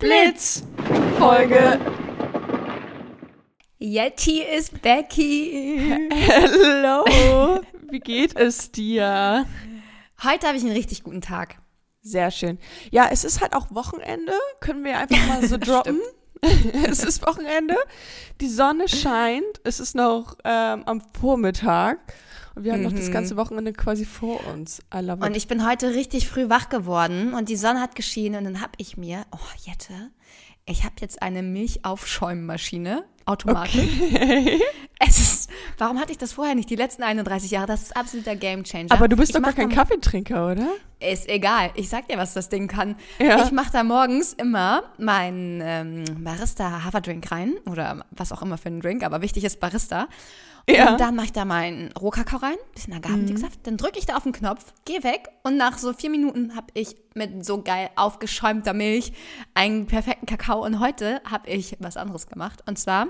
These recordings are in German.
Blitz Folge. Yeti ist Becky. Hallo, wie geht es dir? Heute habe ich einen richtig guten Tag. Sehr schön. Ja, es ist halt auch Wochenende, können wir einfach mal so droppen. es ist Wochenende, die Sonne scheint, es ist noch ähm, am Vormittag und wir haben noch das Mhm. ganze Wochenende quasi vor uns. Und ich bin heute richtig früh wach geworden und die Sonne hat geschienen und dann habe ich mir, oh Jette, ich habe jetzt eine Milchaufschäummaschine, Automatik. Es ist, warum hatte ich das vorher nicht? Die letzten 31 Jahre, das ist absoluter Gamechanger. Aber du bist Ich doch gar kein Kaffeetrinker, oder? Ist egal. Ich sag dir, was das Ding kann. Ja. Ich mache da morgens immer meinen ähm, Barista Haverdrink rein oder was auch immer für einen Drink, aber wichtig ist Barista. Ja. Und dann mache ich da meinen Rohkakao rein, bisschen Agavendicksaft, dann drücke ich da auf den Knopf, gehe weg und nach so vier Minuten habe ich mit so geil aufgeschäumter Milch einen perfekten Kakao. Und heute habe ich was anderes gemacht. Und zwar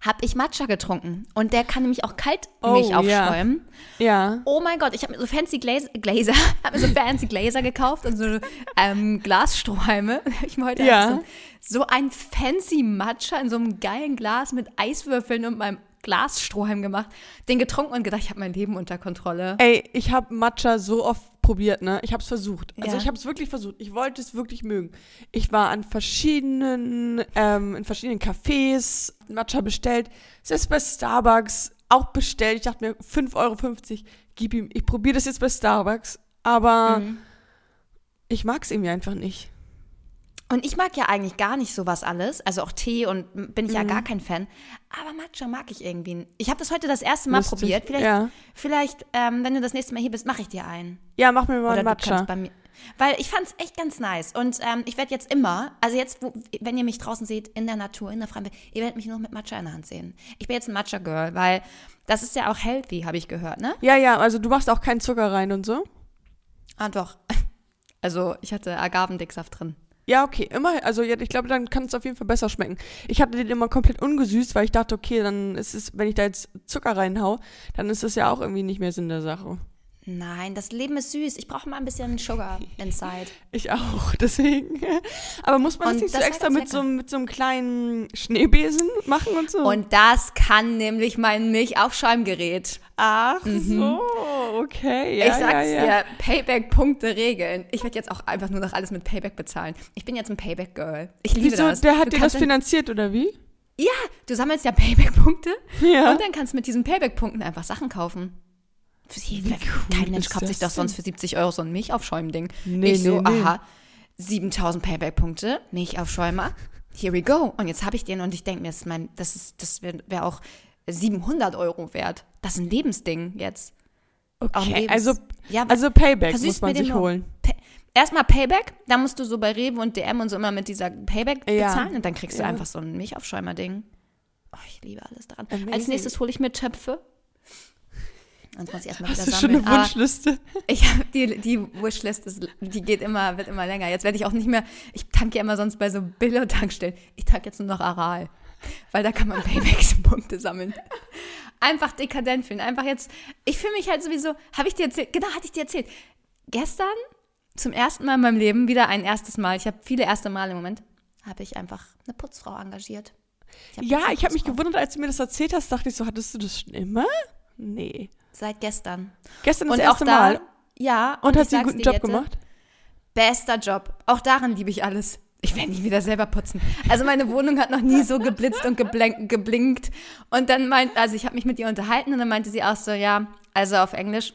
habe ich Matcha getrunken. Und der kann nämlich auch Kaltmilch Oh, ja. aufschäumen. Ja. Oh mein Gott, ich habe mir so fancy Glazer, Glazer habe mir so fancy Glazer gekauft und so ähm, Glasstrohhalme. Ich mir heute Ja. so, so ein fancy Matcha in so einem geilen Glas mit Eiswürfeln und meinem Glasstrohhalm gemacht. Den getrunken und gedacht, ich habe mein Leben unter Kontrolle. Ey, ich habe Matcha so oft probiert, ne? Ich habe es versucht. Also Ja. ich habe es wirklich versucht. Ich wollte es wirklich mögen. Ich war an verschiedenen, ähm, in verschiedenen Cafés Matcha bestellt. Selbst bei Starbucks auch bestellt. Ich dachte mir, 5,50 Euro, gib ihm. Ich probiere das jetzt bei Starbucks. Aber Mhm. ich mag es irgendwie einfach nicht. Und ich mag ja eigentlich gar nicht sowas alles, also auch Tee und bin ich Mhm. ja gar kein Fan. Aber Matcha mag ich irgendwie. Ich habe das heute das erste Mal Lustig, probiert. Vielleicht, ja. vielleicht ähm, wenn du das nächste Mal hier bist, mache ich dir einen. Ja, mach mir mal Oder ein du Matcha. Weil ich fand es echt ganz nice. Und ähm, ich werde jetzt immer, also jetzt, wo, wenn ihr mich draußen seht, in der Natur, in der Welt, ihr werdet mich nur noch mit Matcha in der Hand sehen. Ich bin jetzt ein Matcha-Girl, weil das ist ja auch healthy, habe ich gehört, ne? Ja, ja, also du machst auch keinen Zucker rein und so? Ah, doch. Also ich hatte Agavendicksaft drin. Ja, okay, immer, also ja, ich glaube, dann kann es auf jeden Fall besser schmecken. Ich hatte den immer komplett ungesüßt, weil ich dachte, okay, dann ist es, wenn ich da jetzt Zucker reinhau, dann ist das ja auch irgendwie nicht mehr Sinn der Sache. Nein, das Leben ist süß. Ich brauche mal ein bisschen Sugar inside. Ich auch, deswegen. Aber muss man das Und nicht so das war extra mit so, mit so einem kleinen Schneebesen machen und so? Und das kann nämlich mein Milchaufschäumgerät. Ach so, okay. Ja, ich sag's ja, ja. dir, Payback-Punkte regeln. Ich werde jetzt auch einfach nur noch alles mit Payback bezahlen. Ich bin jetzt ein Payback-Girl. Ich liebe Wieso, das. der hat Du dir das finanziert, oder wie? Ja, du sammelst ja Payback-Punkte Ja. und dann kannst du mit diesen Payback-Punkten einfach Sachen kaufen. Wie kein cool Mensch kauft sich doch sonst für 70 Euro so ein Milchaufschäumen-Ding. Nee, ich so, nee, nee. aha, 7000 Payback-Punkte, Milchaufschäumer, here we go. Und jetzt habe ich den und ich denke mir, das, mein, das, ist- das wäre wär auch 700 Euro wert. Das ist ein Lebensding jetzt. Okay, Lebens- also, ja, also Payback muss man sich holen. Pay Erstmal Payback, dann musst du so bei Rewe und DM und so immer mit dieser Payback Ja. bezahlen und dann kriegst du Ja. einfach so ein Milchaufschäumer-Ding. Oh, ich liebe alles daran. Als Amazing. nächstes hole ich mir Töpfe. Sonst muss ich erstmal wieder Hast du schon eine Aber Wunschliste? ich habe die, die Wishlist, ist, die geht immer, wird immer länger. Jetzt werde ich auch nicht mehr, ich tanke ja immer sonst bei so Billo-Tankstellen. Ich tanke jetzt nur noch Aral. Weil da kann man Paybacks-Punkte sammeln. Einfach dekadent fühlen. Einfach jetzt, ich fühle mich halt sowieso, habe ich dir erzählt, genau, hatte ich dir erzählt. Gestern, zum ersten Mal in meinem Leben, wieder ein erstes Mal, ich habe viele erste Mal im Moment, habe ich einfach eine Putzfrau engagiert. hab Ja, ich habe mich gewundert, als du mir das erzählt hast, dachte ich so, hattest du das schon immer? Nee. Seit gestern. Gestern das Und erste auch da, Mal. ja. Und, ich hat sie einen guten Job Jette, gemacht? Bester Job. Auch daran liebe ich alles. Ich werde nicht wieder selber putzen. Also meine Wohnung hat noch nie so geblitzt und geblinkt. Und dann meint, also ich habe mich mit ihr unterhalten und dann meinte sie auch so, ja, also auf Englisch.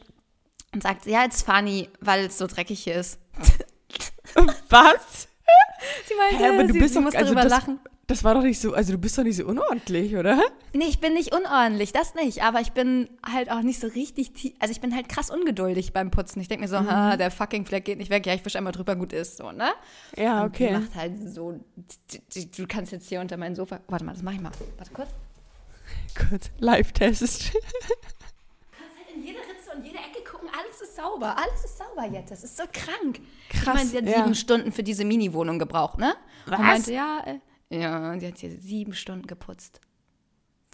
Und sagt, ja, it's funny, weil es so dreckig hier ist. Was? Sie meinte, Hä, aber du sie, bist sie doch, muss also darüber das, lachen. Das war doch nicht so, also du bist doch nicht so unordentlich, oder? Nee, ich bin nicht unordentlich, das nicht. Aber ich bin halt auch nicht so richtig, tie- also ich bin halt krass ungeduldig beim Putzen. Ich denke mir so, Mhm. ha, der fucking Fleck geht nicht weg. Ja, ich wische einmal drüber, gut ist, so, ne? Ja, Und okay. macht halt so, du kannst jetzt hier unter mein Sofa, warte mal, das mache ich mal. Warte kurz. Gut, Live-Test. kannst halt in jede Ritze und jede Ecke gucken, alles ist sauber, alles ist sauber jetzt. Das ist so krank. ich Krass, meine, sie hat ja. sieben Stunden für diese Mini-Wohnung gebraucht, ne? Was? Und meinte, ja, äh, ja, sie hat hier sieben Stunden geputzt.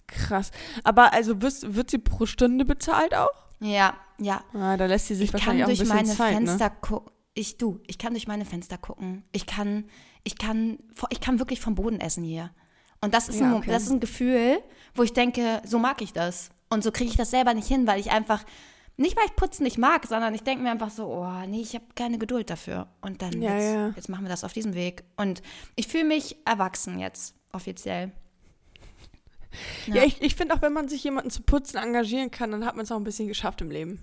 Krass. Aber also wirst, wird sie pro Stunde bezahlt auch? Ja, ja. Ah, da lässt sie sich Ich kann wahrscheinlich auch ein durch bisschen meine Zeit, Fenster ne? gucken. ich, du, ich kann durch meine Fenster gucken. Ich kann, ich kann, ich kann wirklich vom Boden essen hier. Und das ist, Ja, ein, okay. das ist ein Gefühl, wo ich denke, so mag ich das. Und so kriege ich das selber nicht hin, weil ich einfach, nicht weil ich Putzen nicht mag, sondern ich denke mir einfach so, oh nee, ich habe keine Geduld dafür. Und dann, Ja, jetzt, ja. jetzt machen wir das auf diesem Weg. Und ich fühle mich erwachsen jetzt, offiziell. Ja, Ja. ich, ich finde auch, wenn man sich jemanden zu putzen engagieren kann, dann hat man es auch ein bisschen geschafft im Leben.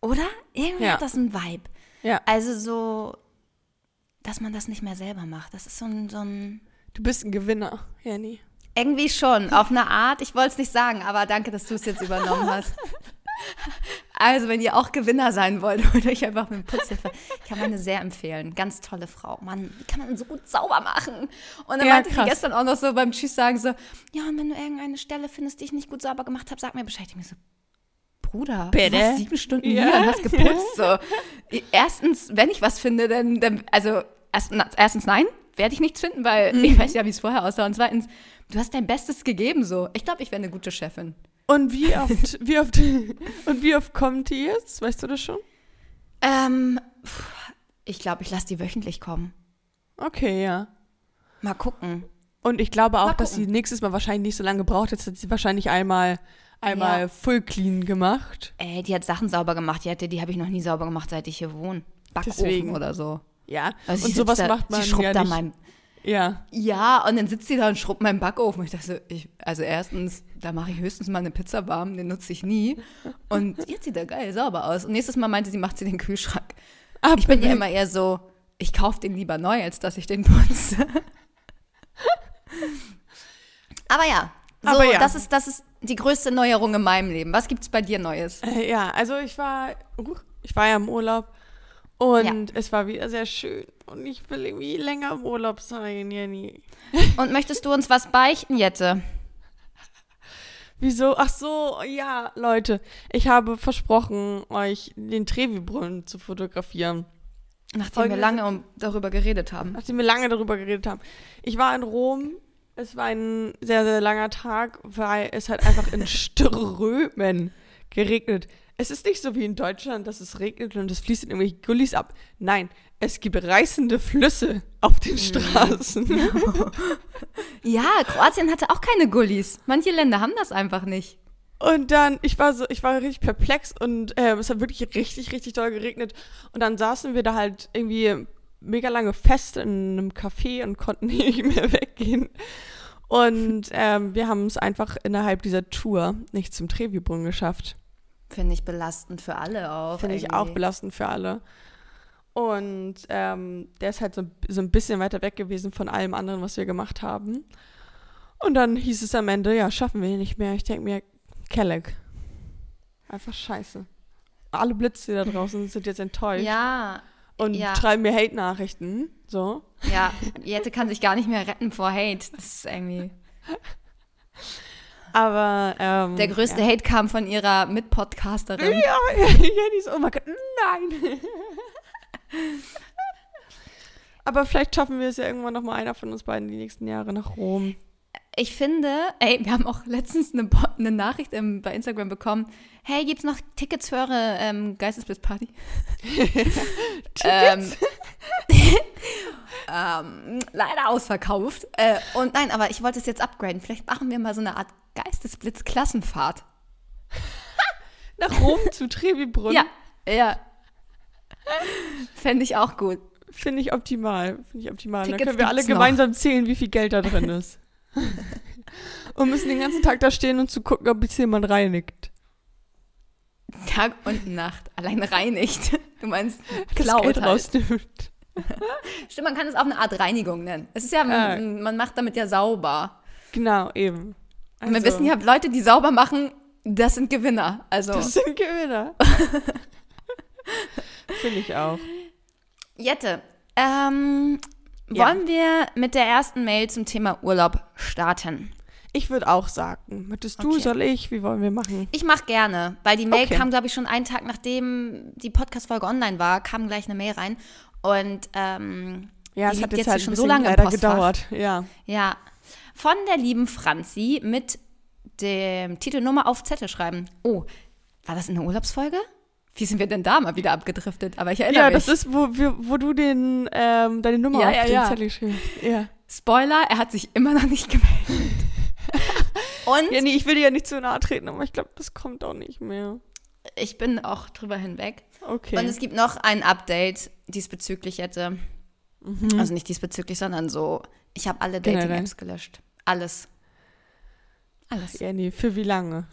Oder? Irgendwie hat das einen Vibe. Ja. Also so, dass man das nicht mehr selber macht. Das ist so ein, so ein Du bist ein Gewinner, Jenny. Irgendwie schon, auf eine Art. Ich wollte es nicht sagen, aber danke, dass du es jetzt übernommen hast. Also, wenn ihr auch Gewinner sein wollt, holt euch einfach mit Putzhilfe. Ich kann meine sehr empfehlen. Ganz tolle Frau. Mann, wie kann man so gut sauber machen? Und dann Ja, meinte sie krass. gestern auch noch so beim Tschüss sagen so, ja, und wenn du irgendeine Stelle findest, die ich nicht gut sauber gemacht habe, sag mir Bescheid. Ich mir so, Bruder, Bitte? du sieben Stunden Ja. hier und hast geputzt. So. Erstens, wenn ich was finde, dann, dann also erst, na, erstens nein, werde ich nichts finden, weil Mhm. ich weiß ja, wie es vorher aussah. Und zweitens, du hast dein Bestes gegeben so. Ich glaube, ich wäre eine gute Chefin. Und wie oft, wie oft, und wie oft kommt die jetzt? Weißt du das schon? Ähm, ich glaube, ich lasse die wöchentlich kommen. Okay, ja. Mal gucken. Und ich glaube auch, dass sie nächstes Mal wahrscheinlich nicht so lange braucht. Jetzt hat sie wahrscheinlich einmal, einmal Ja. full clean gemacht. Ey, die hat Sachen sauber gemacht. Die, hatte, die habe ich noch nie sauber gemacht, seit ich hier wohne. Backofen Deswegen. oder so. Ja. Also und sowas da, macht man sie schrubbt ja da nicht. mein ja. Ja, und dann sitzt sie da und schrubbt meinen Backofen. Ich dachte, so, ich, also erstens, da mache ich höchstens mal eine Pizza warm, den nutze ich nie. Und jetzt sieht er geil sauber aus. Und nächstes Mal meinte sie, macht sie den Kühlschrank. Aber Ich bin ja immer eher so, ich kaufe den lieber neu, als dass ich den putze. Aber ja, so, Aber ja. Das, ist, das ist die größte Neuerung in meinem Leben. Was gibt's bei dir Neues? Äh, ja, also ich war, uh, ich war ja im Urlaub und es war wieder sehr schön. Und ich will irgendwie länger im Urlaub sein, Jenny. Und möchtest du uns was beichten, Jette? Wieso? Ach so, ja, Leute. Ich habe versprochen, euch den Trevi-Brunnen zu fotografieren. Nachdem wir Folgendes- lange um, darüber geredet haben. Nachdem wir lange darüber geredet haben. Ich war in Rom. Es war ein sehr, sehr langer Tag, weil es halt einfach in Strömen geregnet. Es ist nicht so wie in Deutschland, dass es regnet und es fließt in irgendwelche Gullis ab. Nein, es gibt reißende Flüsse auf den Straßen. Ja, Kroatien hatte auch keine Gullis. Manche Länder haben das einfach nicht. Und dann, ich war so, ich war richtig perplex und äh, es hat wirklich richtig, richtig doll geregnet. Und dann saßen wir da halt irgendwie mega lange fest in einem Café und konnten nicht mehr weggehen. Und ähm, wir haben es einfach innerhalb dieser Tour nicht zum Trevi-Brunnen geschafft. Finde ich belastend für alle auch. Finde ich auch belastend für alle. Und ähm, der ist halt so, so ein bisschen weiter weg gewesen von allem anderen, was wir gemacht haben. Und dann hieß es am Ende, ja, schaffen wir nicht mehr. Ich denke mir, Kelleck. Einfach scheiße. Alle Blitze da draußen sind jetzt enttäuscht Ja, und ja. schreiben mir Hate-Nachrichten. So. ja. Jette kann sich gar nicht mehr retten vor Hate. Das ist irgendwie. Aber ähm, Der größte ja. Hate kam von ihrer Mitpodcasterin. Ja, Jenny so, oh mein Gott, nein. Aber vielleicht schaffen wir es ja irgendwann noch mal einer von uns beiden die nächsten Jahre nach Rom. Ich finde, ey, wir haben auch letztens eine, eine Nachricht ähm, bei Instagram bekommen. Hey, gibt's noch Tickets für eure ähm, Geistesblitzparty? ähm, ähm, leider ausverkauft. Äh, und nein, aber ich wollte es jetzt upgraden. Vielleicht machen wir mal so eine Art Geistesblitz-Klassenfahrt. Nach Rom zu Trevi-Brunnen. Ja, ja. Fände ich auch gut. Finde ich optimal. Finde ich optimal. Dann Tickets können wir alle gibt's noch. gemeinsam zählen, wie viel Geld da drin ist. und müssen den ganzen Tag da stehen und zu gucken, ob jetzt jemand reinigt. Tag und Nacht. Allein reinigt. Du meinst, Das klaut Geld halt. rausnimmt. Stimmt, man kann es auch eine Art Reinigung nennen. Es ist ja, man, man macht damit ja sauber. Genau, eben. Und wir Also, wissen ja, Leute, die sauber machen, das sind Gewinner. Also, Das sind Gewinner. Finde ich auch. Jette, ähm, Ja. wollen wir mit der ersten Mail zum Thema Urlaub starten? Ich würde auch sagen. Möchtest du, Okay. soll ich? Wie wollen wir machen? Ich mache gerne, weil die Mail Okay. kam, glaube ich, schon einen Tag nachdem die Podcast-Folge online war, kam gleich eine Mail rein. Und ähm, Ja, es hat jetzt jetzt halt schon so lange gedauert. Ja. ja, von der lieben Franzi mit dem Titelnummer auf Zettel schreiben. Oh, war das in der Urlaubsfolge? Wie sind wir denn da mal wieder abgedriftet? Aber ich erinnere Ja, mich. das ist, wo, wo du den, ähm, deine Nummer Ja, auf ja, den ja. Zettel geschrieben hast. Ja. Spoiler, er hat sich immer noch nicht gemeldet. Und ja, nee, ich will dir ja nicht zu nahe treten, aber ich glaube, das kommt auch nicht mehr. ich bin auch drüber hinweg. Okay. Und es gibt noch ein Update diesbezüglich jetzt. Mhm. Also nicht diesbezüglich, sondern so, ich habe alle. Dating-Apps gelöscht. Alles. Alles. ja, nee, für wie lange?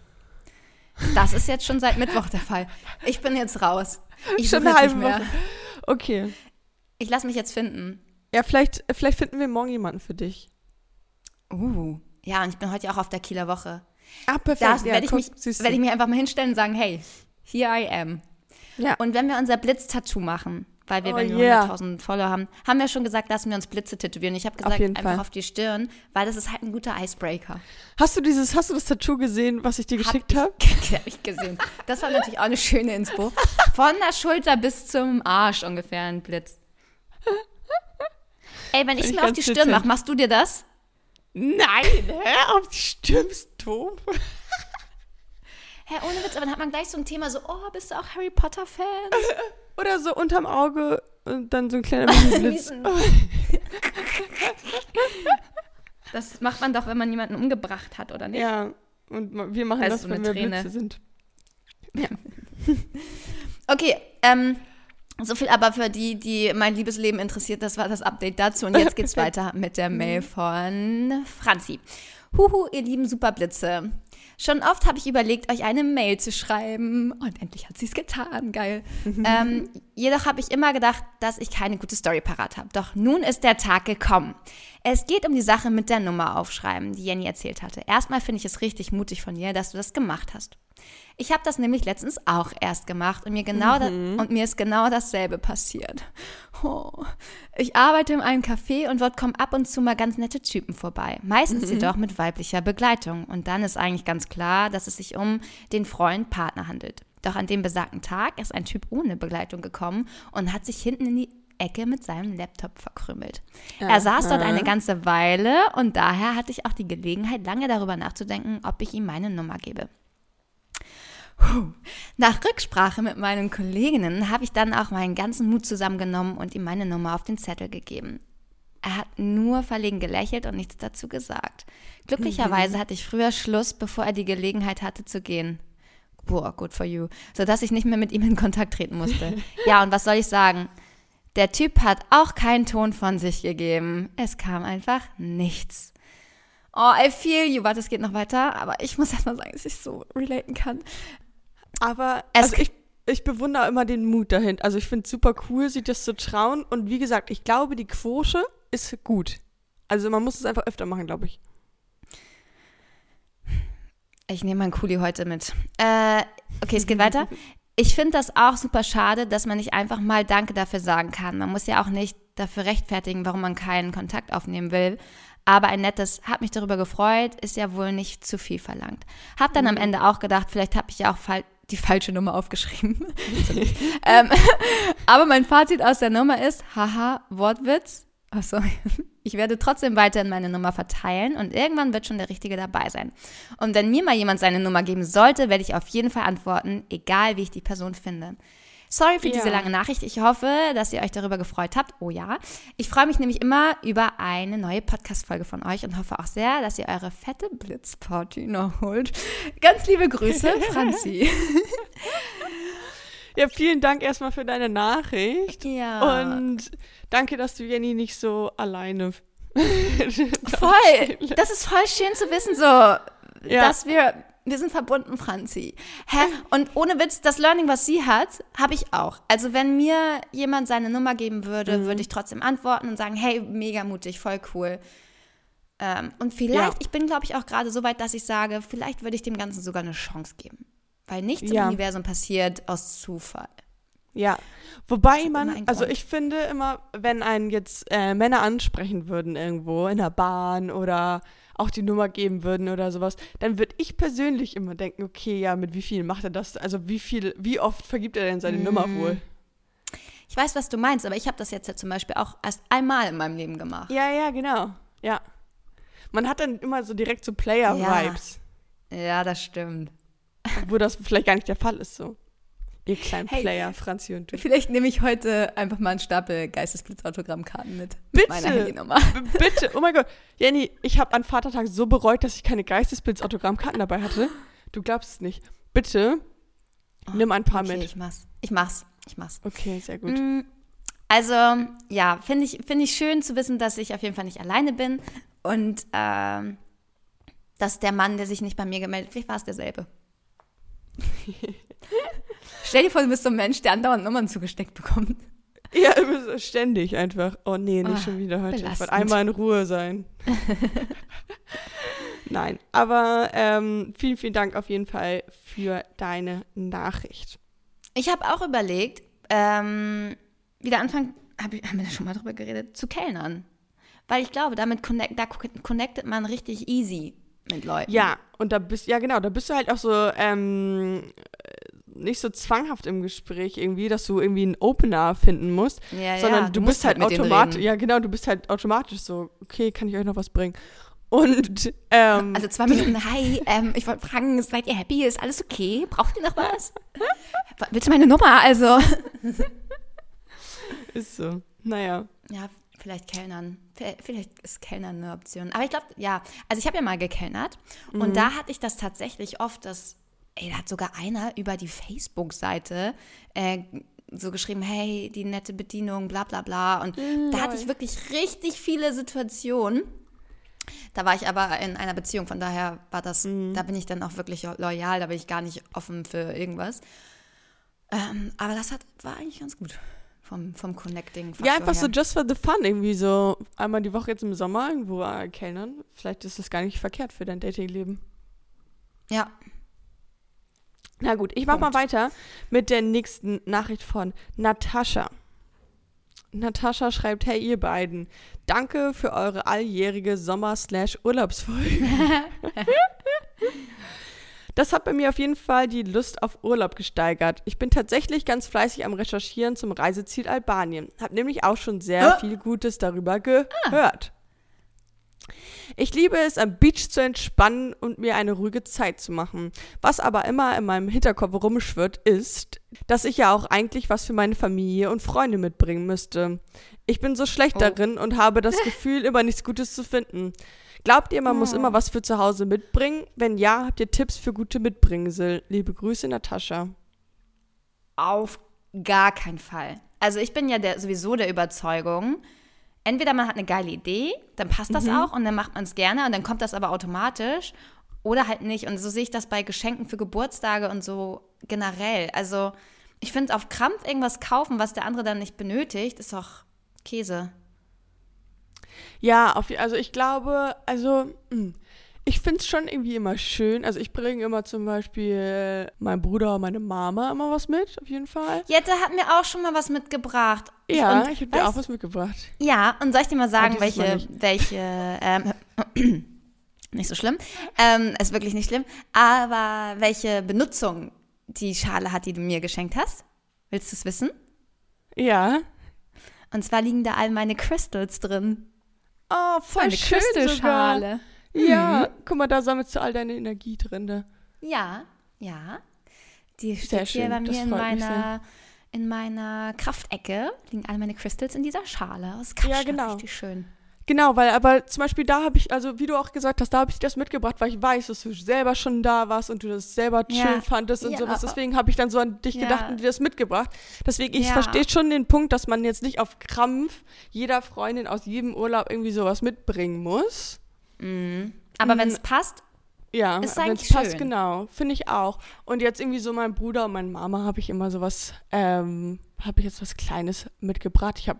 Das ist jetzt schon seit Mittwoch der Fall. Ich bin jetzt raus. Ich Schon eine halbe mehr. Woche. Okay. Ich lasse mich jetzt finden. Ja, vielleicht, vielleicht finden wir morgen jemanden für dich. Uh. Ja, und ich bin heute ja auch auf der Kieler Woche. Ah, perfekt. Da ja, werde ich, guck, mich- werd ich mich einfach mal hinstellen und sagen, hey, here I am. Ja. Und wenn wir unser Blitz-Tattoo machen, weil wir, Oh wenn wir yeah. 100.000 Follower haben, haben wir schon gesagt, lassen wir uns Blitze tätowieren. Ich habe gesagt, jeden einfach Fall. auf die Stirn, weil das ist halt ein guter Icebreaker. Hast du dieses, hast du das Tattoo gesehen, was ich dir geschickt habe? Habe hab ich gesehen. Das war natürlich auch eine schöne Inspo. Von der Schulter bis zum Arsch ungefähr ein Blitz. Ey, wenn ich Finde ich mir auf die Stirn mache, machst du dir das? Nein, hä? Auf die stimmst du? Hä, ohne Witz, aber dann hat man gleich so ein Thema so, oh, bist du auch Harry Potter-Fan? Oder so unterm Auge und dann so ein kleiner. Diesen- Das macht man doch, wenn man jemanden umgebracht hat, oder nicht? ja, und wir machen Also das, so wenn wir Träne. Blitze sind. Okay, ähm, so viel aber für die, die mein Liebesleben interessiert, das war das Update dazu. Und jetzt geht's weiter mit der Mail von Franzi. Huhu, ihr lieben Superblitze. Schon oft habe ich überlegt, euch eine Mail zu schreiben. Und endlich hat sie es getan. Geil. ähm, jedoch habe ich immer gedacht, dass ich keine gute Story parat habe. Doch nun ist der Tag gekommen. Es geht um die Sache mit der Nummer aufschreiben, die Jenny erzählt hatte. Erstmal finde ich es richtig mutig von dir, dass du das gemacht hast. Ich habe das nämlich letztens auch erst gemacht und mir, genau da, und mir ist genau dasselbe passiert. Oh. Ich arbeite in einem Café und dort kommen ab und zu mal ganz nette Typen vorbei. Meistens jedoch mit weiblicher Begleitung. Und dann ist eigentlich ganz klar, dass es sich um den Freund, Partner handelt. Doch an dem besagten Tag ist ein Typ ohne Begleitung gekommen und hat sich hinten in die Ecke mit seinem Laptop verkrümelt. Er saß dort eine ganze Weile und daher hatte ich auch die Gelegenheit, lange darüber nachzudenken, ob ich ihm meine Nummer gebe. Nach Rücksprache mit meinen Kolleginnen habe ich dann auch meinen ganzen Mut zusammengenommen und ihm meine Nummer auf den Zettel gegeben. Er hat nur verlegen gelächelt und nichts dazu gesagt. Glücklicherweise hatte ich früher Schluss, bevor er die Gelegenheit hatte zu gehen. Boah, good for you. Sodass ich nicht mehr mit ihm in Kontakt treten musste. Ja, und was soll ich sagen? Der Typ hat auch keinen Ton von sich gegeben. Es kam einfach nichts. Oh, I feel you. Warte, es geht noch weiter, aber ich muss erst mal sagen, dass ich so relaten kann. Aber also ich, ich bewundere immer den Mut dahin. Also ich finde es super cool, sich das zu trauen. Und wie gesagt, ich glaube, die Quote ist gut. Also man muss es einfach öfter machen, glaube ich. Ich nehme meinen Kuli heute mit. Äh, okay, es geht weiter. Ich finde das auch super schade, dass man nicht einfach mal Danke dafür sagen kann. Man muss ja auch nicht dafür rechtfertigen, warum man keinen Kontakt aufnehmen will. Aber ein nettes, hat mich darüber gefreut, ist ja wohl nicht zu viel verlangt. Hab dann am Ende auch gedacht, vielleicht habe ich ja auch fal die falsche Nummer aufgeschrieben. ähm, aber mein Fazit aus der Nummer ist, haha, Wortwitz. Achso, ich werde trotzdem weiterhin meine Nummer verteilen und irgendwann wird schon der Richtige dabei sein. Und wenn mir mal jemand seine Nummer geben sollte, werde ich auf jeden Fall antworten, egal wie ich die Person finde. Sorry für Ja. diese lange Nachricht. Ich hoffe, dass ihr euch darüber gefreut habt. Oh ja. Ich freue mich nämlich immer über eine neue Podcast-Folge von euch und hoffe auch sehr, dass ihr eure fette Blitzparty noch holt. Ganz liebe Grüße, Franzi. Ja, vielen Dank erstmal für deine Nachricht. Ja. Und danke, dass du Jenny nicht so alleine. Voll. Das ist voll schön zu wissen, so, Ja. dass wir, wir sind verbunden, Franzi. Hä? Und ohne Witz, das Learning, was sie hat, habe ich auch. Also wenn mir jemand seine Nummer geben würde, würde ich trotzdem antworten und sagen, hey, mega mutig, voll cool. Ähm, und vielleicht, Ja. ich bin, glaube ich, auch gerade so weit, dass ich sage, vielleicht würde ich dem Ganzen sogar eine Chance geben. Weil nichts Ja. im Universum passiert aus Zufall. Ja, wobei man, also ich finde immer, wenn einen jetzt äh, Männer ansprechen würden irgendwo in der Bahn oder auch die Nummer geben würden oder sowas, dann würde ich persönlich immer denken, okay, ja, mit wie viel macht er das? Also wie viel, wie oft vergibt er denn seine Nummer Mm. wohl? Ich weiß, was du meinst, aber ich habe das jetzt ja zum Beispiel auch erst einmal in meinem Leben gemacht. Ja, ja, genau. Ja. Man hat dann immer so direkt so Player-Vibes, Ja, das stimmt. wo das vielleicht gar nicht der Fall ist so. Ihr kleinen Hey. Player, Franzi und du. Vielleicht nehme ich heute einfach mal einen Stapel Geistesblitz-Autogrammkarten mit. Bitte. Mit meiner Handynummer. Bitte, oh mein Gott. Jenny, ich habe an Vatertag so bereut, dass ich keine Geistesblitz-Autogrammkarten dabei hatte. Du glaubst es nicht. Bitte, nimm ein paar Okay, mit. ich mach's. Ich mach's. Ich mach's. Okay, sehr gut. Mm, Also, ja, finde ich, find ich schön zu wissen, dass ich auf jeden Fall nicht alleine bin und ähm, dass der Mann, der sich nicht bei mir gemeldet vielleicht war es derselbe. Stell dir vor, du bist so ein Mensch, der andauernd Nummern zugesteckt bekommt. Ja, immer so ständig einfach. Oh nee, nicht Ah, schon wieder heute. Ich belastend. wollte einmal in Ruhe sein. Nein, aber ähm, vielen, vielen Dank auf jeden Fall für deine Nachricht. Ich habe auch überlegt, ähm, wieder anfangen, hab ich, haben wir da schon mal drüber geredet, zu kellnern. Weil ich glaube, damit connect, da connectet man richtig easy mit Leuten. Ja, und da bist, ja genau, da bist du halt auch so ähm, nicht so zwanghaft im Gespräch irgendwie, dass du irgendwie einen Opener finden musst, Ja, ja, sondern du, musst bist halt, denen automatisch, ja genau, du bist halt automatisch so, okay, kann ich euch noch was bringen? Und ähm, Also zwei Minuten, hi, ähm, ich wollte fragen, seid ihr happy? Ist alles okay? Braucht ihr noch was? Willst du meine Nummer? Also. ist so. Naja. Ja, vielleicht Kellnern. Vielleicht ist Kellnern eine Option. Aber ich glaube, ja, also ich habe ja mal gekellnert und da hatte ich das tatsächlich oft, dass, ey, da hat sogar einer über die Facebook-Seite äh, so geschrieben, hey, die nette Bedienung, bla bla bla. Und da hatte ich wirklich richtig viele Situationen. Da war ich aber in einer Beziehung, von daher war das, da bin ich dann auch wirklich loyal, da bin ich gar nicht offen für irgendwas. Ähm, aber das hat, war eigentlich ganz gut vom, vom Connecting. Ja, einfach so just for the fun, irgendwie so einmal die Woche jetzt im Sommer irgendwo äh, kellnern. Vielleicht ist das gar nicht verkehrt für dein Datingleben. Ja, Na gut, ich mach mal weiter mit der nächsten Nachricht von Natascha. Natascha schreibt, hey ihr beiden, danke für eure alljährige Sommer-Urlaubsfolge. Das hat bei mir auf jeden Fall die Lust auf Urlaub gesteigert. Ich bin tatsächlich ganz fleißig am Recherchieren zum Reiseziel Albanien. Hab nämlich auch schon sehr Ah. viel Gutes darüber gehört. Ich liebe es, am Beach zu entspannen und mir eine ruhige Zeit zu machen. Was aber immer in meinem Hinterkopf rumschwirrt, ist, dass ich ja auch eigentlich was für meine Familie und Freunde mitbringen müsste. Ich bin so schlecht Oh. darin und habe das Gefühl, immer nichts Gutes zu finden. Glaubt ihr, man muss immer was für zu Hause mitbringen? Wenn ja, habt ihr Tipps für gute Mitbringsel? Liebe Grüße, Natascha. auf gar keinen Fall. Also ich bin ja der, sowieso der Überzeugung, entweder man hat eine geile Idee, dann passt das auch und dann macht man es gerne und dann kommt das aber automatisch oder halt nicht. Und so sehe ich das bei Geschenken für Geburtstage und so generell. Also ich finde, auf Krampf irgendwas kaufen, was der andere dann nicht benötigt, ist doch Käse. Ja, auf, also ich glaube, also mh, ich finde es schon irgendwie immer schön. Also ich bringe immer zum Beispiel meinem Bruder und meine Mama immer was mit, auf jeden Fall. Jette hat mir auch schon mal was mitgebracht. Ja, und ich habe dir auch was mitgebracht. Ja, und soll ich dir mal sagen, Mal welche, nicht. welche, ähm, nicht so schlimm, ähm, ist wirklich nicht schlimm, aber welche Benutzung die Schale hat, die du mir geschenkt hast? Willst du es wissen? Ja. Und zwar liegen da all meine Crystals drin. Oh, voll Eine schön sogar. Ja, guck mal, da sammelst du all deine Energie drin. Ne? Ja, ja. Die Sehr steht hier schön, bei das mir in meiner, in meiner Kraftecke. Liegen all meine Crystals in dieser Schale aus Ja, Kapstadt. genau. Richtig schön. Genau, weil aber zum Beispiel da habe ich, also wie du auch gesagt hast, da habe ich das mitgebracht, weil ich weiß, dass du selber schon da warst und du das selber Ja. schön fandest und Ja. sowas. Deswegen habe ich dann so an dich Ja. gedacht und dir das mitgebracht. Deswegen, ich Ja. verstehe schon den Punkt, dass man jetzt nicht auf Krampf jeder Freundin aus jedem Urlaub irgendwie sowas mitbringen muss. Aber Mhm. wenn es passt, Ja, Ist wenn eigentlich es passt, genau. Finde ich auch. Und jetzt irgendwie so mein Bruder und meine Mama habe ich immer sowas, ähm, habe ich jetzt was Kleines mitgebracht. Ich habe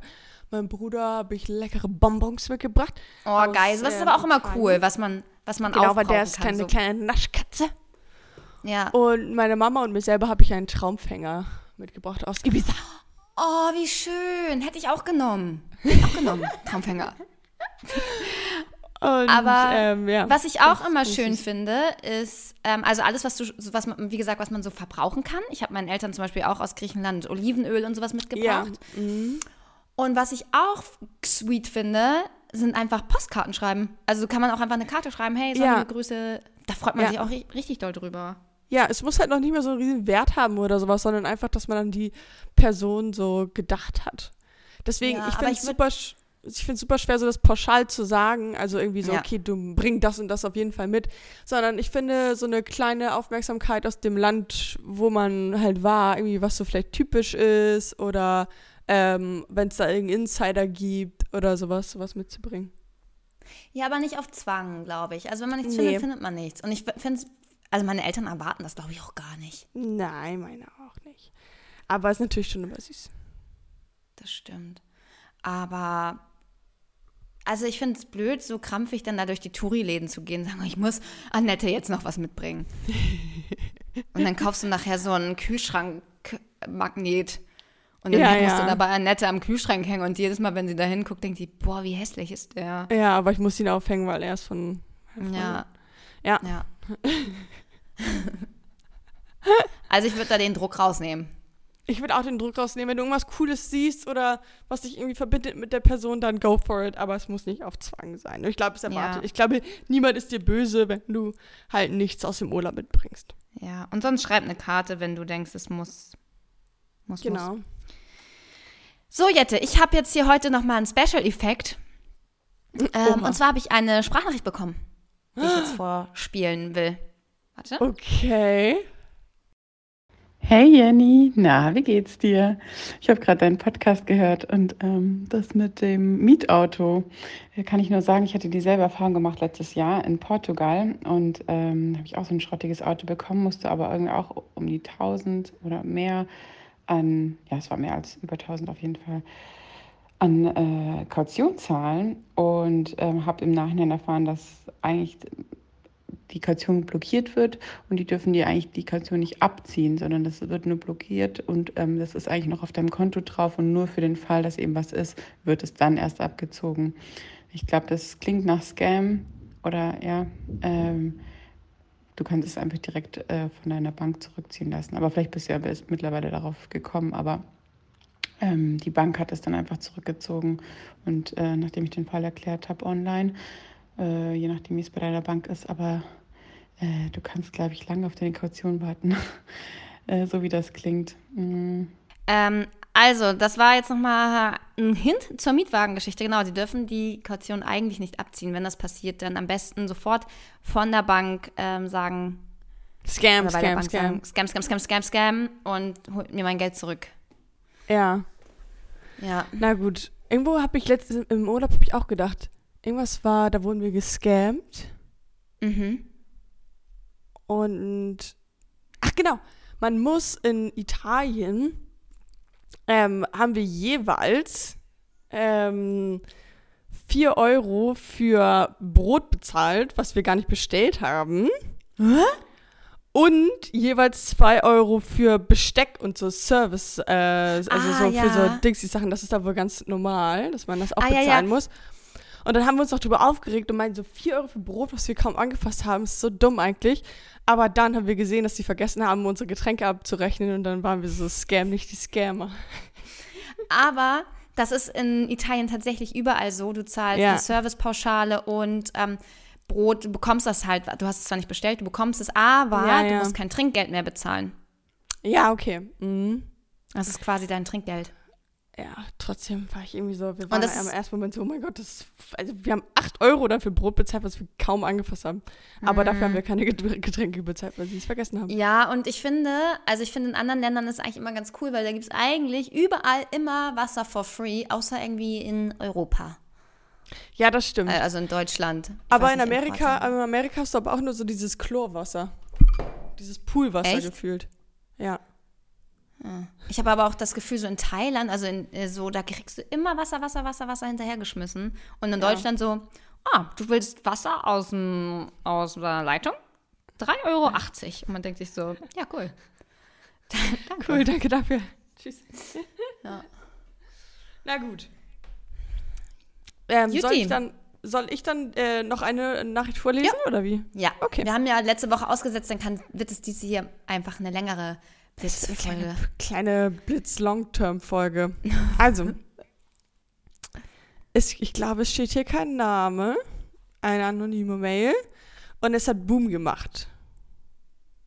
meinem Bruder habe ich leckere Bonbons mitgebracht. oh Aus, geil. Das ist äh, aber auch immer cool, was man, was man Genau, weil der aufbrauchen ist kann. keine so. kleine Naschkatze. Ja. Und meine Mama und mir selber habe ich einen Traumfänger mitgebracht aus Ibiza. Oh, wie schön. Hätte ich auch genommen. Hätte ich auch genommen. Traumfänger. Und, Aber ähm, ja. Was ich auch immer schön süß. finde, ist, ähm, also alles, was du, so was man, wie gesagt, was man so verbrauchen kann. Ich habe meinen Eltern zum Beispiel auch aus Griechenland Olivenöl und sowas ja. mitgebracht. Mhm. Und was ich auch sweet finde, sind einfach Postkarten schreiben. Also kann man auch einfach eine Karte schreiben, hey, Ja. sonnige Grüße. Da freut man Ja. sich auch ri- richtig doll drüber. Ja, es muss halt noch nicht mehr so einen riesen Wert haben oder sowas, sondern einfach, dass man an die Person so gedacht hat. Deswegen, Ja, ich finde es würd- super, sch- ich finde super schwer, so das pauschal zu sagen. Also irgendwie so, Ja. okay, du bring das und das auf jeden Fall mit. Sondern ich finde so eine kleine Aufmerksamkeit aus dem Land, wo man halt war, irgendwie was so vielleicht typisch ist oder ähm, wenn es da irgendeinen Insider gibt oder sowas, sowas mitzubringen. Ja, aber nicht auf Zwang, glaube ich. Also wenn man nichts Nee. findet, findet man nichts. Und ich finde es, also meine Eltern erwarten das, glaube ich, auch gar nicht. Nein, meine auch nicht. Aber ist natürlich schon immer süß. Das stimmt. Aber, also ich finde es blöd, so krampfig dann da durch die Touri-Läden zu gehen und sagen, ich muss Annette jetzt noch was mitbringen. und dann kaufst du nachher so einen Kühlschrankmagnet. Und dann Ja, musst ja. du dabei Annette am Kühlschrank hängen und jedes Mal, wenn sie da hinguckt, denkt sie, boah, wie hässlich ist der. Ja, aber ich muss ihn aufhängen, weil er ist von. Ja. Ja. ja. also ich würde da den Druck rausnehmen. Ich würde auch den Druck rausnehmen, wenn du irgendwas Cooles siehst oder was dich irgendwie verbindet mit der Person, dann go for it. Aber es muss nicht auf Zwang sein. Ich glaube, es erwartet. Ja. Ich glaube, niemand ist dir böse, wenn du halt nichts aus dem Urlaub mitbringst. Ja, und sonst schreib eine Karte, wenn du denkst, es muss. muss Muss. Genau. So, Jette, ich habe jetzt hier heute nochmal einen Special-Effekt. Ähm, Oha. und zwar habe ich eine Sprachnachricht bekommen, die ich jetzt vorspielen will. Warte. Okay. Hey Jenny, na, wie geht's dir? Ich habe gerade deinen Podcast gehört und ähm, das mit dem Mietauto. äh, Kann ich nur sagen, ich hatte dieselbe Erfahrung gemacht letztes Jahr in Portugal und ähm, habe ich auch so ein schrottiges Auto bekommen, musste aber irgendwie auch um die 1000 oder mehr an, ja, es war mehr als über 1000 auf jeden Fall, an äh, Kaution zahlen und ähm, habe im Nachhinein erfahren, dass eigentlich die Kaution blockiert wird. Und die dürfen dir eigentlich die Kaution nicht abziehen, sondern das wird nur blockiert. Und ähm, das ist eigentlich noch auf deinem Konto drauf. Und nur für den Fall, dass eben was ist, wird es dann erst abgezogen. Ich glaube, das klingt nach Scam oder ja, ähm, du kannst es einfach direkt äh, von deiner Bank zurückziehen lassen. Aber vielleicht bist du ja mittlerweile darauf gekommen, aber ähm, die Bank hat es dann einfach zurückgezogen. Und äh, nachdem ich den Fall erklärt habe online, äh, je nachdem wie es bei deiner Bank ist, aber äh, du kannst, glaube ich, lange auf deine Kaution warten, äh, so wie das klingt. Mm. Ähm, also, das war jetzt nochmal ein Hint zur Mietwagengeschichte. Genau, die dürfen die Kaution eigentlich nicht abziehen. Wenn das passiert, dann am besten sofort von der Bank ähm, sagen, Scam, Scam, Scam. sagen, Scam, Scam, Scam, Scam, Scam und holt mir mein Geld zurück. Ja. Ja. Na gut. Irgendwo habe ich letztens im Urlaub ich auch gedacht, irgendwas war, da wurden wir gescammt. Mhm. Und ach genau, man muss in Italien ähm, haben wir jeweils ähm, 4 Euro für Brot bezahlt, was wir gar nicht bestellt haben. Und jeweils 2 Euro für Besteck und so Service, äh, also Ah, so für so ja. Dings-Sachen, das ist da wohl ganz normal, dass man das auch Ah, ja, bezahlen ja. muss. Und dann haben wir uns noch drüber aufgeregt und meinten so 4 Euro für Brot, was wir kaum angefasst haben, ist so dumm eigentlich. Aber dann haben wir gesehen, dass sie vergessen haben, unsere Getränke abzurechnen und dann waren wir so Scam, nicht die Scammer. Aber das ist in Italien tatsächlich überall so. Du zahlst Ja. eine Servicepauschale und ähm, Brot, du bekommst das halt, du hast es zwar nicht bestellt, du bekommst es, aber Ja, du ja. musst kein Trinkgeld mehr bezahlen. Ja, okay. Mhm. Das ist quasi dein Trinkgeld. Ja, trotzdem war ich irgendwie so, wir waren im ersten Moment so, oh mein Gott, das also wir haben 8 Euro dafür Brot bezahlt, was wir kaum angefasst haben. Aber dafür haben wir keine Get- Getränke bezahlt, weil sie es vergessen haben. Mhm. Ja, und ich finde, also ich finde in anderen Ländern ist eigentlich immer ganz cool, weil da gibt es eigentlich überall immer Wasser for free, außer irgendwie in Europa. Ja, das stimmt. Äh, Also in Deutschland. Ich aber in Amerika, in Amerika hast du aber auch nur so dieses Chlorwasser. Dieses Poolwasser Echt? gefühlt. Ja. Ich habe aber auch das Gefühl, so in Thailand, also in, äh, so, da kriegst du immer Wasser, Wasser, Wasser, Wasser hinterhergeschmissen. Und in Ja. Deutschland so, ah, du willst Wasser aus, dem, aus der Leitung? 3,80 Euro. Und man denkt sich so, ja, cool. Danke. Cool, danke dafür. Tschüss. Ja. Na gut. Ähm, soll ich dann, soll ich dann äh, noch eine Nachricht vorlesen oder wie? Ja, Okay. wir haben ja letzte Woche ausgesetzt, dann kann, wird es diese hier einfach eine längere Blitzfolge. Kleine, kleine Blitz-Long-Term-Folge. Also, es, ich glaube, es steht hier kein Name. Eine anonyme Mail. Und es hat Boom gemacht.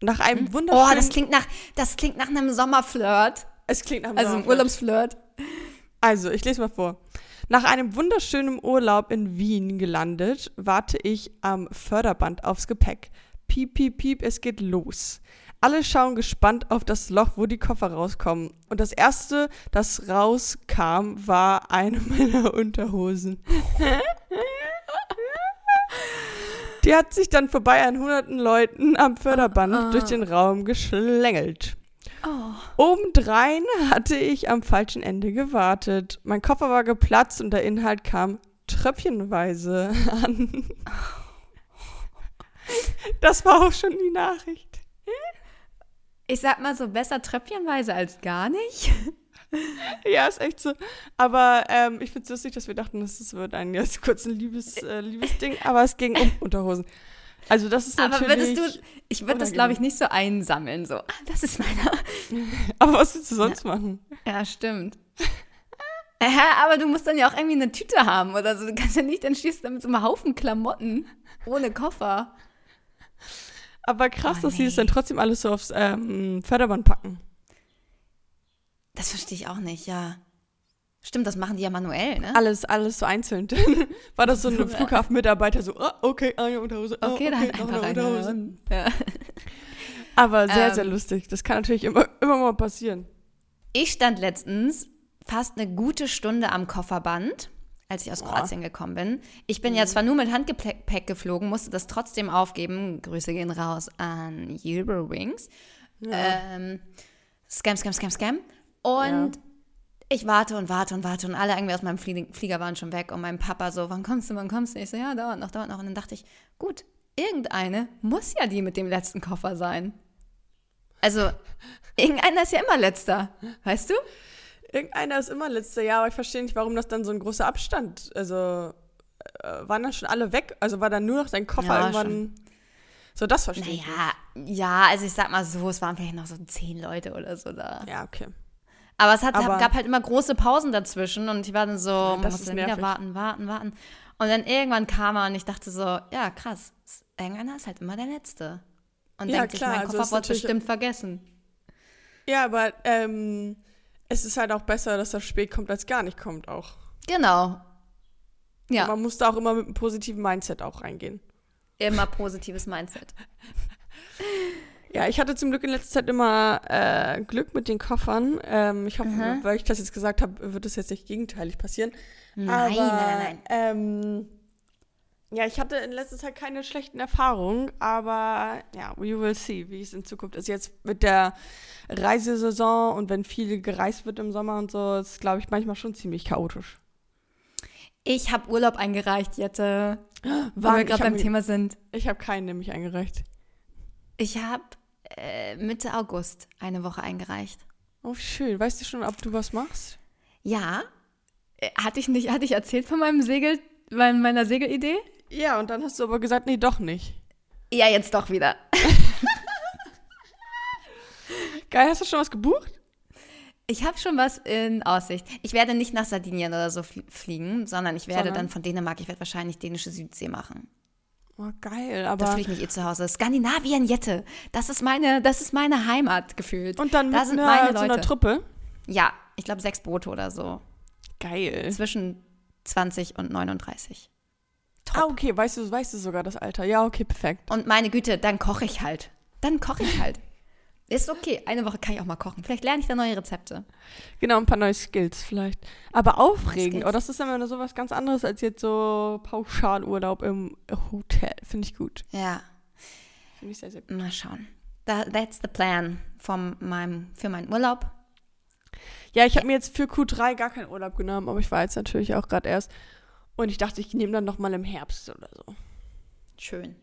Nach einem Oh, wunderschönen... das klingt nach, das klingt nach einem Sommerflirt. es klingt nach einem Also einem. Urlaubsflirt. Also, ich lese mal vor. Nach einem wunderschönen Urlaub in Wien gelandet, warte ich am Förderband aufs Gepäck. Piep, piep, piep, es geht los. Alle schauen gespannt auf das Loch, wo die Koffer rauskommen. Und das erste, das rauskam, war eine meiner Unterhosen. Die hat sich dann vorbei an hunderten Leuten am Förderband Ah. durch den Raum geschlängelt. Oh. Obendrein hatte ich am falschen Ende gewartet. Mein Koffer war geplatzt und der Inhalt kam tröpfchenweise an. Das war auch schon die Nachricht. Ich sag mal so, besser tröpfchenweise als gar nicht. Ja, ist echt so. Aber ähm, ich finde es lustig, dass wir dachten, das wird ein jetzt kurz ein Liebes, äh, Liebesding, aber es ging um Unterhosen. Also das ist Aber natürlich... würdest du, ich würde das glaube ich nicht so einsammeln, so, ah, das ist meiner. aber was willst du sonst machen? Ja, stimmt. Äh, aber du musst dann ja auch irgendwie eine Tüte haben oder so. Du kannst ja nicht, dann stehst du da mit so einem Haufen Klamotten ohne Koffer. Aber krass, Oh, dass sie es nee. dann trotzdem alles so aufs ähm, Förderband packen. Das verstehe ich auch nicht, ja. Stimmt, das machen die ja manuell, ne? Alles, alles so einzeln. War das so ein Flughafenmitarbeiter so, ah, okay, eine Unterhose, ah, Okay, okay, dann noch einfach. Unterhose. Ja. Aber sehr, Ähm. sehr lustig. Das kann natürlich immer, immer mal passieren. Ich stand letztens fast eine gute Stunde am Kofferband, als ich aus. Kroatien gekommen bin. Ich bin ja zwar nur mit Handgepäck geflogen, musste das trotzdem aufgeben. Grüße gehen raus an Eurowings. Ähm, scam, scam, scam, scam. Und ich warte und warte und warte und alle irgendwie aus meinem Flie- Flieger waren schon weg und mein Papa so, wann kommst du, wann kommst du? Ich so, ja, dauert noch, dauert noch. Und dann dachte ich, gut, irgendeine muss ja die mit dem letzten Koffer sein. Also, irgendeiner ist ja immer letzter, weißt du? Irgendeiner ist immer letzter Jahr, aber ich verstehe nicht, warum das dann so ein großer Abstand. Also äh, waren dann schon alle weg? Also war dann nur noch dein Koffer Ja, irgendwann. So, das verstehe ich. Naja, ja, also ich sag mal so, es waren vielleicht noch so zehn Leute oder so da. nicht. Ja, okay. Aber es hat, Aber- gab halt immer große Pausen dazwischen und ich war dann so, man das musste dann wieder warten, warten, warten. Und dann irgendwann kam er und ich dachte so, ja, krass, irgendeiner ist halt immer der Letzte. Und Ja, denkt sich, klar, mein also Koffer wurde natürlich- bestimmt vergessen. Ja, aber ähm, es ist halt auch besser, dass das spät kommt, als gar nicht kommt auch. Genau. Ja, Man muss da auch immer mit einem positiven Mindset auch reingehen. immer positives Mindset. Ja, ich hatte zum Glück in letzter Zeit immer äh, Glück mit den Koffern. Ähm, ich hoffe, Aha. weil ich das jetzt gesagt habe, wird es jetzt nicht gegenteilig passieren. Nein, Aber, nein, nein, nein. Ähm, ja, ich hatte in letzter Zeit keine schlechten Erfahrungen, aber ja, we will see, wie es in Zukunft ist. Jetzt mit der Reisesaison und wenn viel gereist wird im Sommer und so, ist, glaube ich, manchmal schon ziemlich chaotisch. Ich habe Urlaub eingereicht, Jette, weil wir gerade beim Thema sind. Ich habe keinen nämlich eingereicht. Ich habe äh, Mitte August eine Woche eingereicht. Oh, schön. Weißt du schon, ob du was machst? Ja. Äh, Hatte ich nicht, hatte ich erzählt von meinem Segel, mein- meiner Segelidee? Ja, und dann hast du aber gesagt, nee, doch nicht. Ja, jetzt doch wieder. Geil, hast du schon was gebucht? Ich habe schon was in Aussicht. Ich werde nicht nach Sardinien oder so flie- fliegen, sondern ich werde Sondern? dann von Dänemark, ich werde wahrscheinlich dänische Südsee machen. Oh, geil, Da aber. fühle ich mich eh zu Hause. Skandinavien, Jette. Das ist meine, das ist meine Heimat gefühlt. Und dann da mit sind einer, meine so einer Leute. Truppe? Ja, ich glaube sechs Boote oder so. Geil. Zwischen 20 und 39. Ah, okay, weißt du, weißt du sogar das Alter. Ja, okay, perfekt. Und meine Güte, dann koche ich halt. Dann koche ich halt. Ist okay. Eine Woche kann ich auch mal kochen. Vielleicht lerne ich da neue Rezepte. Genau, ein paar neue Skills vielleicht. Aber aufregend. Skills. Oh, das ist immer so was ganz anderes als jetzt so Pauschalurlaub im Hotel. Finde ich gut. Ja, Finde ich sehr, sehr gut. mal schauen. Da, that's the plan von meinem, für meinen Urlaub. Ja, ich habe mir jetzt für Q3 gar keinen Urlaub genommen, aber ich war jetzt natürlich auch gerade erst. Und ich dachte, ich nehme dann noch mal im Herbst oder so. Schön.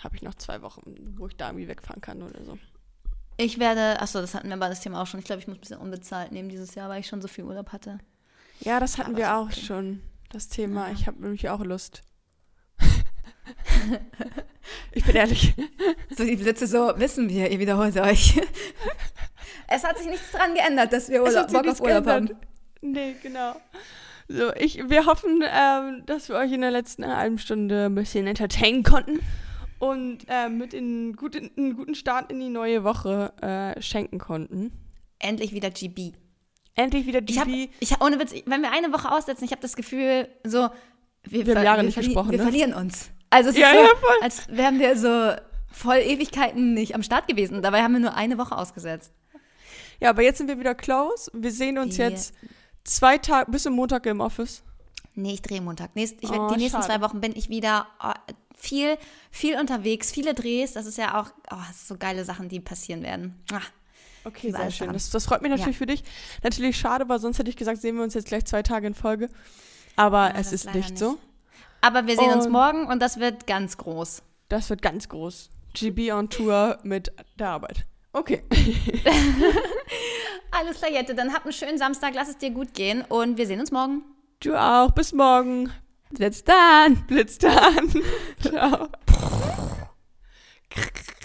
Habe ich noch zwei Wochen, wo ich da irgendwie wegfahren kann oder so. Ich werde, achso, das hatten wir bei das Thema auch schon. Ich glaube, ich muss ein bisschen unbezahlt nehmen dieses Jahr, weil ich schon so viel Urlaub hatte. Ja, das hatten Aber wir auch okay. schon, das Thema. Ja. Ich habe nämlich auch Lust. ich bin ehrlich. So die Blitze, so wissen wir, ihr wiederholt euch. es hat sich nichts dran geändert, dass wir Urlaub, Bock auf Urlaub geändert. haben. Nee, genau. So, ich, wir hoffen, ähm, dass wir euch in der letzten halben Stunde ein bisschen entertainen konnten. und äh, mit in, gut, in, einen guten Start in die neue Woche äh, schenken konnten. Endlich wieder GB. Endlich wieder Ich GB. ich hab, ohne Witz, wenn wir eine Woche aussetzen, ich habe das Gefühl, so, wir, Wir haben Jahre wir, nicht gesprochen, wir ne? verlieren uns. Also es Ja, ist so, ja, voll. als wären wir so voll Ewigkeiten nicht am Start gewesen. Dabei haben wir nur eine Woche ausgesetzt. Ja, aber jetzt sind wir wieder close. Wir sehen uns Die- jetzt zwei Tage bis zum Montag im Office. Nee, ich drehe Montag. Nächst, ich, Oh, die nächsten schade. zwei Wochen bin ich wieder oh, viel, viel unterwegs, viele Drehs. Das ist ja auch oh, so geile Sachen, die passieren werden. Ah, Okay, sehr schön. Das, das freut mich natürlich Ja. für dich. Natürlich schade, weil sonst hätte ich gesagt, sehen wir uns jetzt gleich zwei Tage in Folge. Aber Ja, es ist nicht, nicht. so. Aber wir sehen uns Und- morgen und das wird ganz groß. Das wird ganz groß. GB on Tour mit der Arbeit. Okay. Alles klar, Jette. Dann hab einen schönen Samstag. Lass es dir gut gehen und wir sehen uns morgen. Du auch. Bis morgen. Let's done. Blitz dann. Ciao.